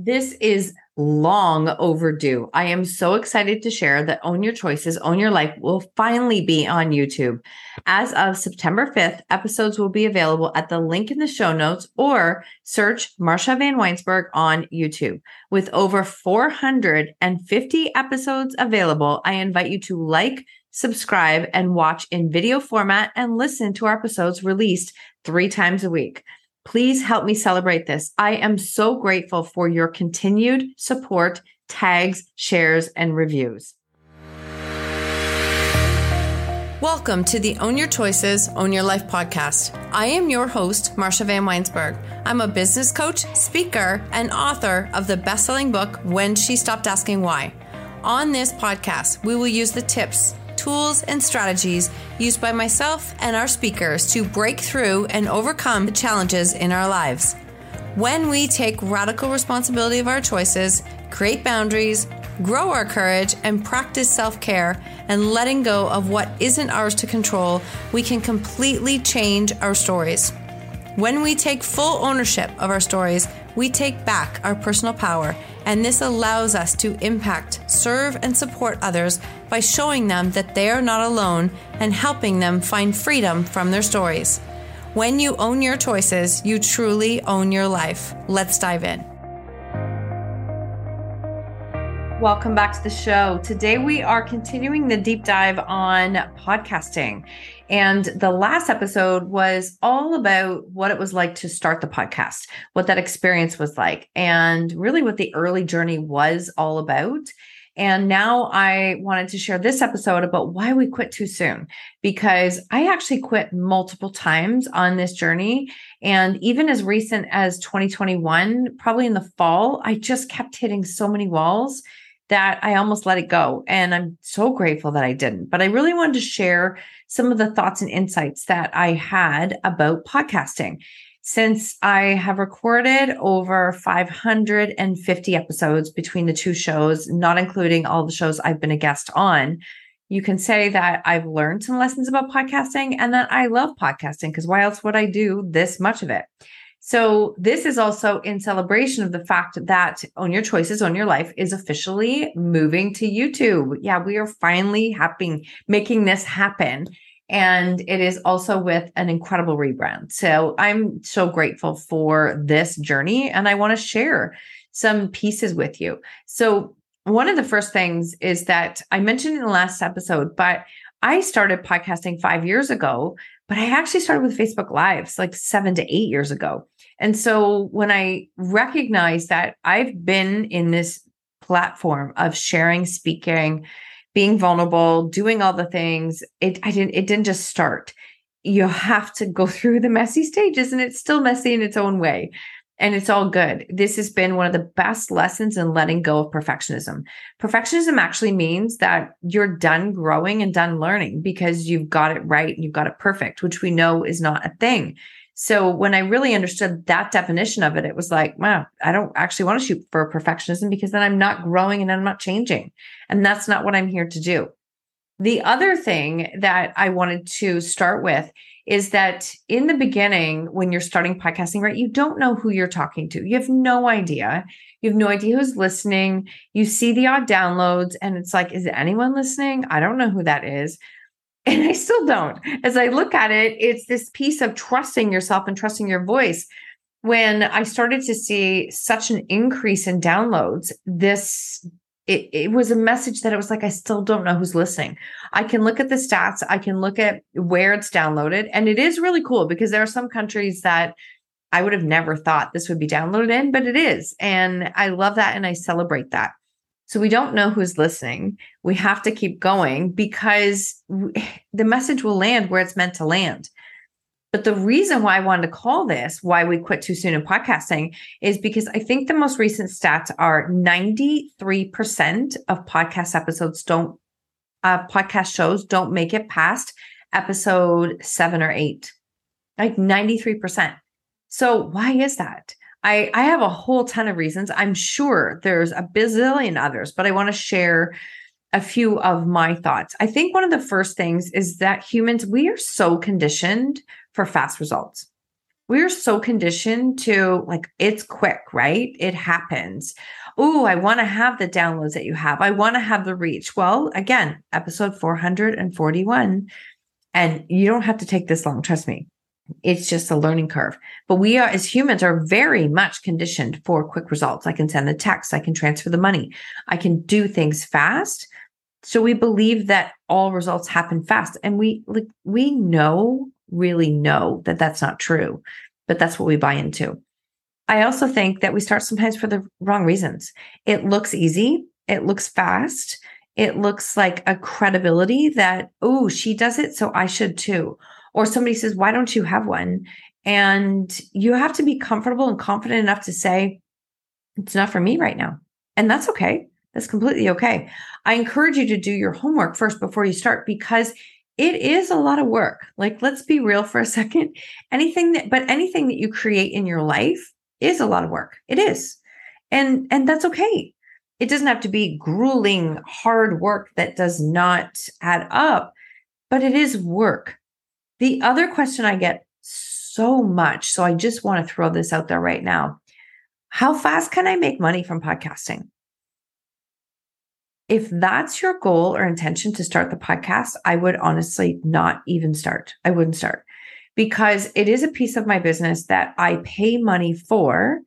This is long overdue. I am so excited to share that Own Your Choices, Own Your Life will finally be on YouTube. As of September 5th, episodes will be available at the link in the show notes or search Marsha Vanwynsberghe on YouTube. With over 450 episodes available, I invite you to like, subscribe, and watch in video format and listen to our episodes released three times a week. Please help me celebrate this. I am so grateful for your continued support, tags, shares, and reviews. Welcome to the Own Your Choices, Own Your Life podcast. I am your host, Marsha Vanwynsberghe. I'm a business coach, speaker, and author of the best selling book, When She Stopped Asking Why. On this podcast, we will use the tips, tools, and strategies used by myself and our speakers to break through and overcome the challenges in our lives. When we take radical responsibility of our choices, create boundaries, grow our courage, and practice self care and letting go of what isn't ours to control, we can completely change our stories. When we take full ownership of our stories, we take back our personal power, and this allows us to impact, serve, and support others by showing them that they are not alone and helping them find freedom from their stories. When you own your choices, you truly own your life. Let's dive in. Welcome back to the show. Today we are continuing the deep dive on podcasting. And the last episode was all about what it was like to start the podcast, what that experience was like, and really what the early journey was all about. And now I wanted to share this episode about why we quit too soon, because I actually quit multiple times on this journey. And even as recent as 2021, probably in the fall, I just kept hitting so many walls that I almost let it go. And I'm so grateful that I didn't. But I really wanted to share some of the thoughts and insights that I had about podcasting. Since I have recorded over 550 episodes between the two shows, not including all the shows I've been a guest on, you can say that I've learned some lessons about podcasting and that I love podcasting because why else would I do this much of it? So this is also in celebration of the fact that Own Your Choices, Own Your Life is officially moving to YouTube. Yeah, we are finally happening, making this happen. And it is also with an incredible rebrand. So I'm so grateful for this journey and I want to share some pieces with you. So one of the first things is that I mentioned in the last episode, but I started podcasting five years ago, but I actually started with Facebook Lives like seven to eight years ago. And so when I recognized that I've been in this platform of sharing, speaking, being vulnerable, doing all the things, it I didn't it didn't just start. You have to go through the messy stages and it's still messy in its own way. And it's all good. This has been one of the best lessons in letting go of perfectionism. Perfectionism actually means that you're done growing and done learning because you've got it right and you've got it perfect, which we know is not a thing. So when I really understood that definition of it, it was like, wow, I don't actually want to shoot for perfectionism because then I'm not growing and I'm not changing. And that's not what I'm here to do. The other thing that I wanted to start with is that in the beginning, when you're starting podcasting, right, you don't know who you're talking to. You have no idea. You have no idea who's listening. You see the odd downloads, and it's like, is anyone listening? I don't know who that is. And I still don't. As I look at it, it's this piece of trusting yourself and trusting your voice. When I started to see such an increase in downloads, this it, it was a message that it was like, I still don't know who's listening. I can look at the stats, I can look at where it's downloaded, and it is really cool because there are some countries that I would have never thought this would be downloaded in, but it is. And I love that and I celebrate that. So we don't know who's listening. We have to keep going because the message will land where it's meant to land. But the reason why I wanted to call this why we quit too soon in podcasting is because I think the most recent stats are 93% of podcast episodes don't uh, podcast shows don't make it past episode 7 or 8. Like 93%. So why is that? I, I have a whole ton of reasons. I'm sure there's a bazillion others, but I want to share a few of my thoughts. I think one of the first things is that humans, we are so conditioned for fast results. we're so conditioned to like it's quick, right? It happens. Oh, I want to have the downloads that you have. I want to have the reach. Well, again, episode 441. And you don't have to take this long, trust me. It's just a learning curve. But we are, as humans, are very much conditioned for quick results. I can send the text, I can transfer the money, I can do things fast. So we believe that all results happen fast. And we like we know, really know that that's not true, but that's what we buy into. I also think that we start sometimes for the wrong reasons. It looks easy, it looks fast, it looks like a credibility that, oh, she does it, so I should too. Or somebody says, why don't you have one? And you have to be comfortable and confident enough to say, it's not for me right now. And that's okay. That's completely okay. I encourage you to do your homework first before you start because it is a lot of work. Like, let's be real for a second. Anything that, but anything that you create in your life is a lot of work. It is. And, and that's okay. It doesn't have to be grueling, hard work that does not add up, but it is work. The other question I get so much, so I just want to throw this out there right now. How fast can I make money from podcasting? If that's your goal or intention to start the podcast, I would honestly not even start. I wouldn't start because it is a piece of my business that I pay money for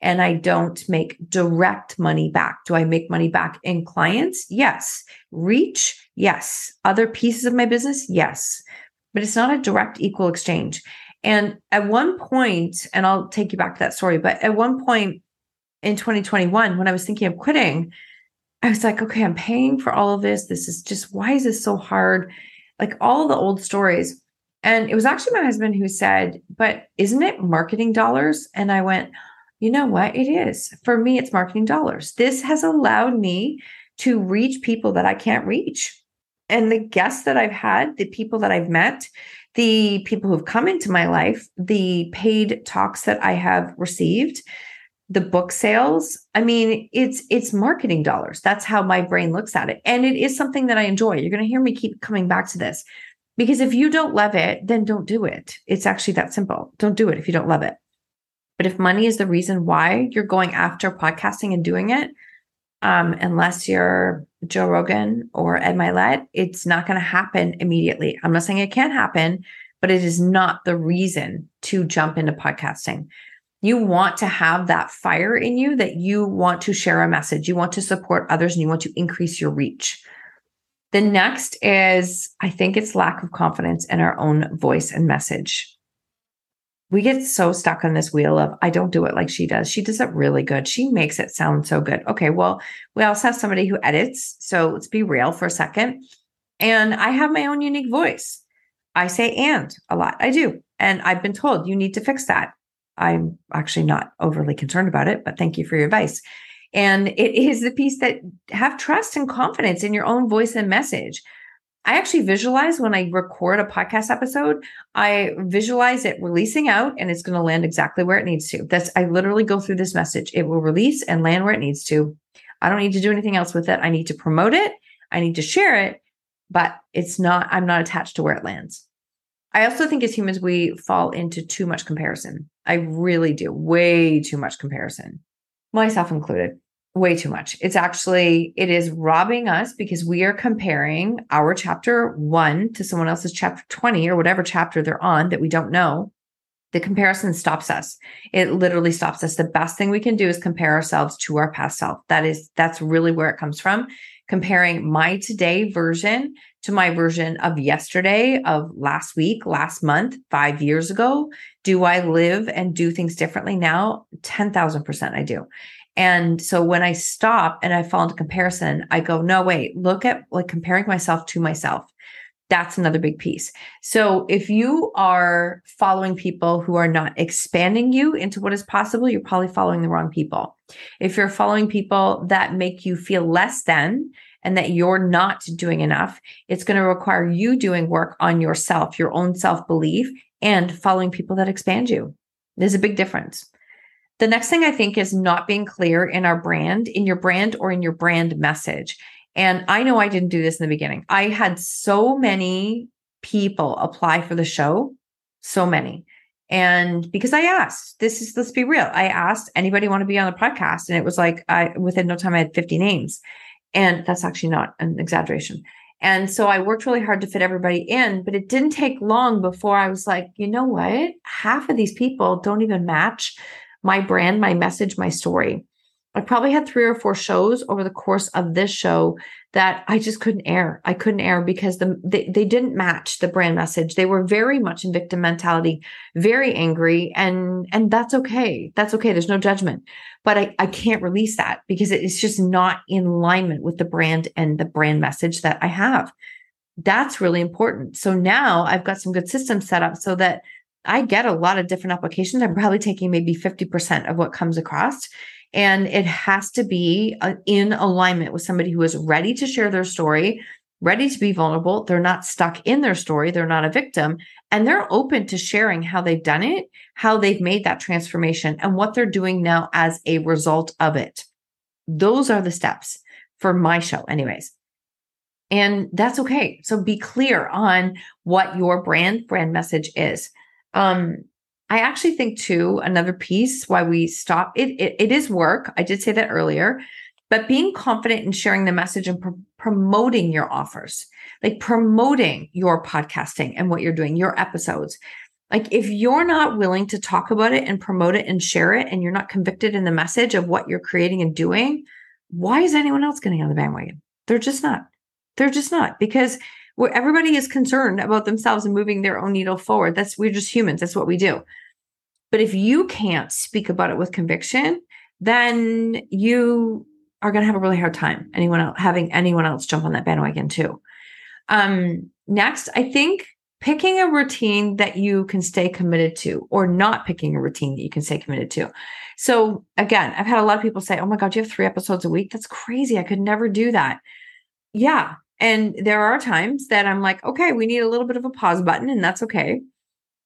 and I don't make direct money back. Do I make money back in clients? Yes. Reach? Yes. Other pieces of my business? Yes. But it's not a direct equal exchange. And at one point, and I'll take you back to that story, but at one point in 2021, when I was thinking of quitting, I was like, okay, I'm paying for all of this. This is just, why is this so hard? Like all the old stories. And it was actually my husband who said, but isn't it marketing dollars? And I went, you know what? It is. For me, it's marketing dollars. This has allowed me to reach people that I can't reach. And the guests that I've had, the people that I've met, the people who've come into my life, the paid talks that I have received, the book sales i mean it's it's marketing dollars. That's how my brain looks at it. And it is something that i enjoy. You're going to hear me keep coming back to this. Because if you don't love it then don't do it. It's actually that simple. Don't do it if you don't love it. But if money is the reason why you're going after podcasting and doing it um, unless you're joe rogan or ed mylett it's not going to happen immediately. I'm not saying it can't happen but it is not the reason to jump into podcasting you want to have that fire in you that you want to share a message, you want to support others, and you want to increase your reach. The next is, I think it's lack of confidence in our own voice and message. We get so stuck on this wheel of, I don't do it like she does. She does it really good. She makes it sound so good. Okay, well, we also have somebody who edits. So let's be real for a second. And I have my own unique voice. I say and a lot. I do. And I've been told you need to fix that. I'm actually not overly concerned about it, but thank you for your advice. And it is the piece that have trust and confidence in your own voice and message. I actually visualize when I record a podcast episode, I visualize it releasing out and it's going to land exactly where it needs to. That's I literally go through this message. It will release and land where it needs to. I don't need to do anything else with it. I need to promote it. I need to share it, but it's not I'm not attached to where it lands. I also think as humans, we fall into too much comparison. I really do. Way too much comparison, myself included. Way too much. It's actually, it is robbing us because we are comparing our chapter one to someone else's chapter 20 or whatever chapter they're on that we don't know. The comparison stops us. It literally stops us. The best thing we can do is compare ourselves to our past self. That is, that's really where it comes from. Comparing my today version to my version of yesterday, of last week, last month, five years ago? Do I live and do things differently now? 10,000% I do. And so when I stop and I fall into comparison, I go, no, wait, look at like comparing myself to myself. That's another big piece. So if you are following people who are not expanding you into what is possible, you're probably following the wrong people. If you're following people that make you feel less than, and that you're not doing enough, it's going to require you doing work on yourself, your own self belief, and following people that expand you. There's a big difference. The next thing I think is not being clear in our brand, in your brand or in your brand message. And I know I didn't do this in the beginning. I had so many people apply for the show, so many. And because I asked, this is, let's be real. I asked anybody want to be on the podcast. And it was like, I, within no time, I had 50 names. And that's actually not an exaggeration. And so I worked really hard to fit everybody in, but it didn't take long before I was like, you know what? Half of these people don't even match my brand, my message, my story. I probably had three or four shows over the course of this show that I just couldn't air. I couldn't air because the they, they didn't match the brand message. They were very much in victim mentality, very angry, and and that's okay. That's okay. There's no judgment. But I, I can't release that because it's just not in alignment with the brand and the brand message that I have. That's really important. So now I've got some good systems set up so that I get a lot of different applications. I'm probably taking maybe 50% of what comes across and it has to be uh, in alignment with somebody who is ready to share their story, ready to be vulnerable. They're not stuck in their story. They're not a victim. And they're open to sharing how they've done it, how they've made that transformation, and what they're doing now as a result of it. Those are the steps for my show, anyways. And that's okay. So be clear on what your brand brand message is. Um, I actually think too, another piece why we stop it, it, it is work. I did say that earlier, but being confident in sharing the message and pr- promoting your offers, like promoting your podcasting and what you're doing, your episodes. Like if you're not willing to talk about it and promote it and share it, and you're not convicted in the message of what you're creating and doing, why is anyone else getting on the bandwagon? They're just not. They're just not because where everybody is concerned about themselves and moving their own needle forward. That's we're just humans. That's what we do. But if you can't speak about it with conviction, then you are going to have a really hard time anyone else, having anyone else jump on that bandwagon too. Um, next, I think picking a routine that you can stay committed to or not picking a routine that you can stay committed to. So again, I've had a lot of people say, "Oh my god, you have 3 episodes a week? That's crazy. I could never do that." Yeah, and there are times that I'm like, okay, we need a little bit of a pause button, and that's okay.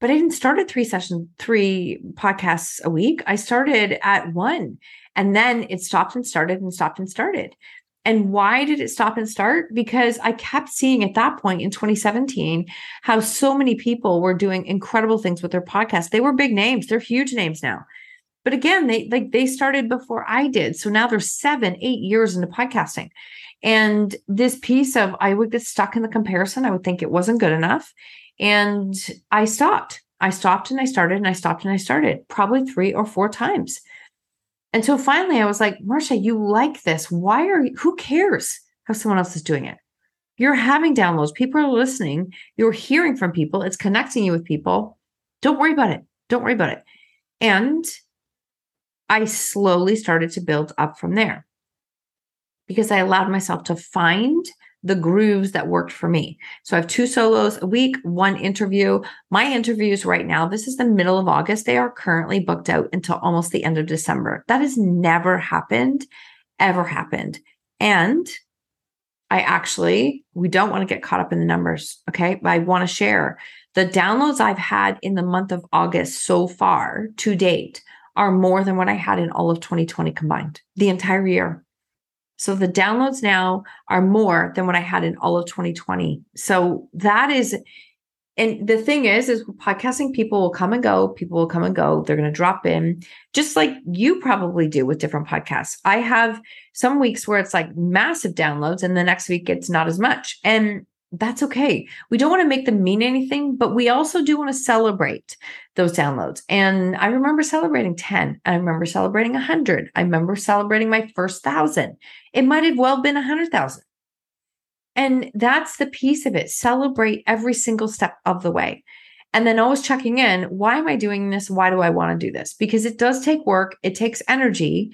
But I didn't start at three sessions, three podcasts a week. I started at one, and then it stopped and started and stopped and started. And why did it stop and start? Because I kept seeing at that point in 2017 how so many people were doing incredible things with their podcast. They were big names, they're huge names now. But again, they like they started before I did. So now they're seven, eight years into podcasting. And this piece of I would get stuck in the comparison. I would think it wasn't good enough. And I stopped. I stopped and I started and I stopped and I started probably three or four times. Until finally I was like, Marsha, you like this. Why are you, who cares how someone else is doing it? You're having downloads. People are listening. You're hearing from people. It's connecting you with people. Don't worry about it. Don't worry about it. And I slowly started to build up from there because I allowed myself to find the grooves that worked for me. So I have two solos a week, one interview. My interviews right now, this is the middle of August. They are currently booked out until almost the end of December. That has never happened, ever happened. And I actually, we don't want to get caught up in the numbers. Okay. But I want to share the downloads I've had in the month of August so far to date are more than what I had in all of 2020 combined, the entire year. So the downloads now are more than what I had in all of 2020. So that is, and the thing is, is podcasting people will come and go. People will come and go. They're going to drop in just like you probably do with different podcasts. I have some weeks where it's like massive downloads and the next week it's not as much. And that's okay. We don't want to make them mean anything, but we also do want to celebrate those downloads. And I remember celebrating 10. I remember celebrating 100. I remember celebrating my first thousand. It might have well been 100,000. And that's the piece of it. Celebrate every single step of the way. And then always checking in why am I doing this? Why do I want to do this? Because it does take work, it takes energy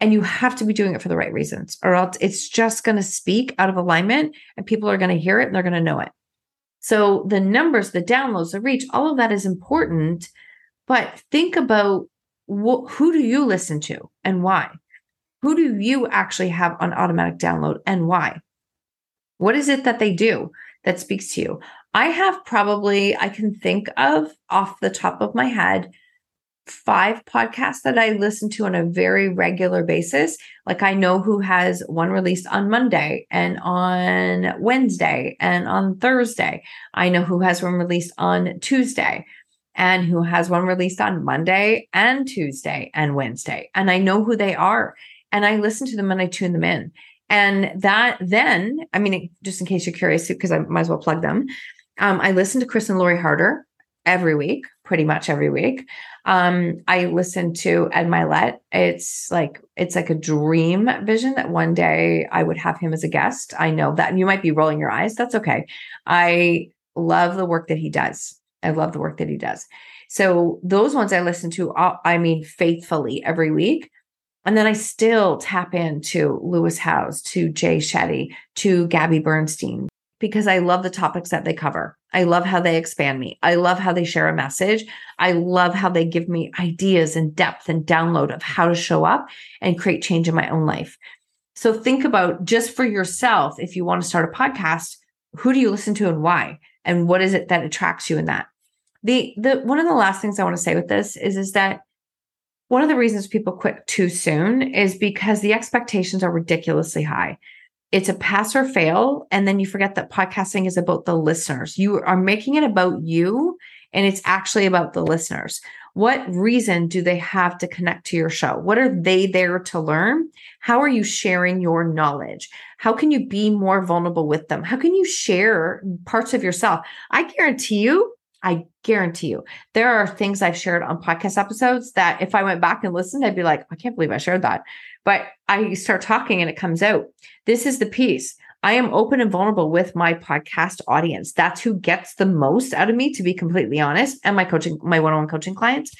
and you have to be doing it for the right reasons or else it's just going to speak out of alignment and people are going to hear it and they're going to know it. So the numbers the downloads the reach all of that is important but think about wh- who do you listen to and why? Who do you actually have on automatic download and why? What is it that they do that speaks to you? I have probably i can think of off the top of my head five podcasts that I listen to on a very regular basis. Like I know who has one released on Monday and on Wednesday and on Thursday. I know who has one released on Tuesday. and who has one released on Monday and Tuesday and Wednesday. And I know who they are and I listen to them and I tune them in. And that then, I mean, just in case you're curious, because I might as well plug them. Um, I listen to Chris and Lori Harder every week, pretty much every week. Um, I listen to Ed Mylett. It's like it's like a dream vision that one day I would have him as a guest. I know that you might be rolling your eyes. That's okay. I love the work that he does. I love the work that he does. So those ones I listen to, I mean, faithfully every week. And then I still tap into Lewis Howes, to Jay Shetty, to Gabby Bernstein, because I love the topics that they cover. I love how they expand me. I love how they share a message. I love how they give me ideas and depth and download of how to show up and create change in my own life. So think about just for yourself, if you want to start a podcast, who do you listen to and why? And what is it that attracts you in that? The the one of the last things I want to say with this is is that one of the reasons people quit too soon is because the expectations are ridiculously high. It's a pass or fail. And then you forget that podcasting is about the listeners. You are making it about you, and it's actually about the listeners. What reason do they have to connect to your show? What are they there to learn? How are you sharing your knowledge? How can you be more vulnerable with them? How can you share parts of yourself? I guarantee you, I guarantee you, there are things I've shared on podcast episodes that if I went back and listened, I'd be like, I can't believe I shared that. But I start talking and it comes out. This is the piece. I am open and vulnerable with my podcast audience. That's who gets the most out of me, to be completely honest, and my coaching, my one on one coaching clients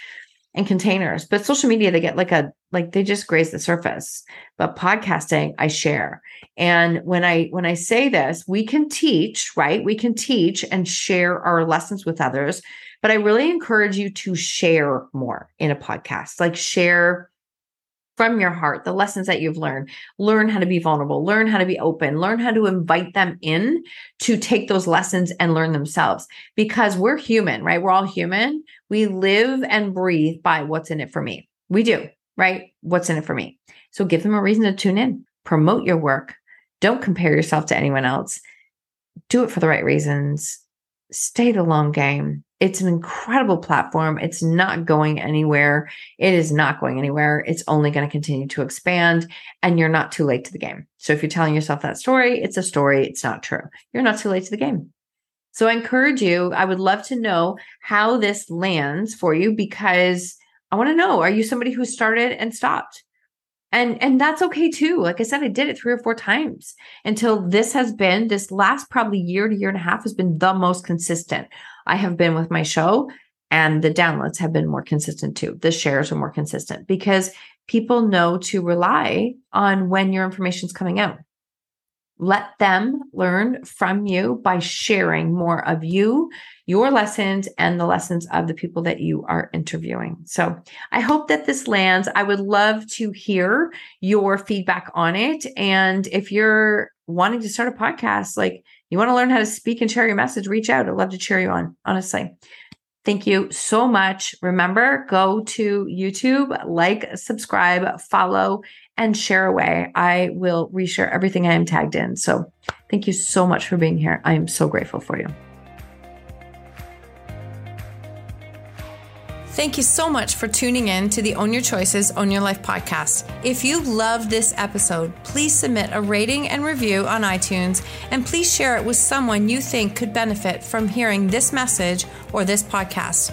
and containers. But social media, they get like a, like they just graze the surface. But podcasting, I share. And when I, when I say this, we can teach, right? We can teach and share our lessons with others. But I really encourage you to share more in a podcast, like share from your heart, the lessons that you've learned. Learn how to be vulnerable, learn how to be open, learn how to invite them in to take those lessons and learn themselves because we're human, right? We're all human. We live and breathe by what's in it for me. We do, right? What's in it for me. So give them a reason to tune in, promote your work. Don't compare yourself to anyone else. Do it for the right reasons. Stay the long game it's an incredible platform. It's not going anywhere. It is not going anywhere. It's only going to continue to expand, and you're not too late to the game. So if you're telling yourself that story, it's a story. It's not true. You're not too late to the game. So I encourage you. I would love to know how this lands for you because I want to know are you somebody who started and stopped? And and that's okay too. Like i said i did it three or four times until this has been this last probably year to year and a half has been the most consistent. I have been with my show and the downloads have been more consistent too. The shares are more consistent because people know to rely on when your information is coming out let them learn from you by sharing more of you, your lessons, and the lessons of the people that you are interviewing. So I hope that this lands. I would love to hear your feedback on it. And if you're wanting to start a podcast, like you want to learn how to speak and share your message, reach out. I'd love to cheer you on, honestly. Thank you so much. Remember, go to YouTube, like, subscribe, follow, and share away. I will reshare everything I am tagged in. So thank you so much for being here. I am so grateful for you. Thank you so much for tuning in to the Own Your Choices, Own Your Life podcast. If you love this episode, please submit a rating and review on iTunes and please share it with someone you think could benefit from hearing this message or this podcast.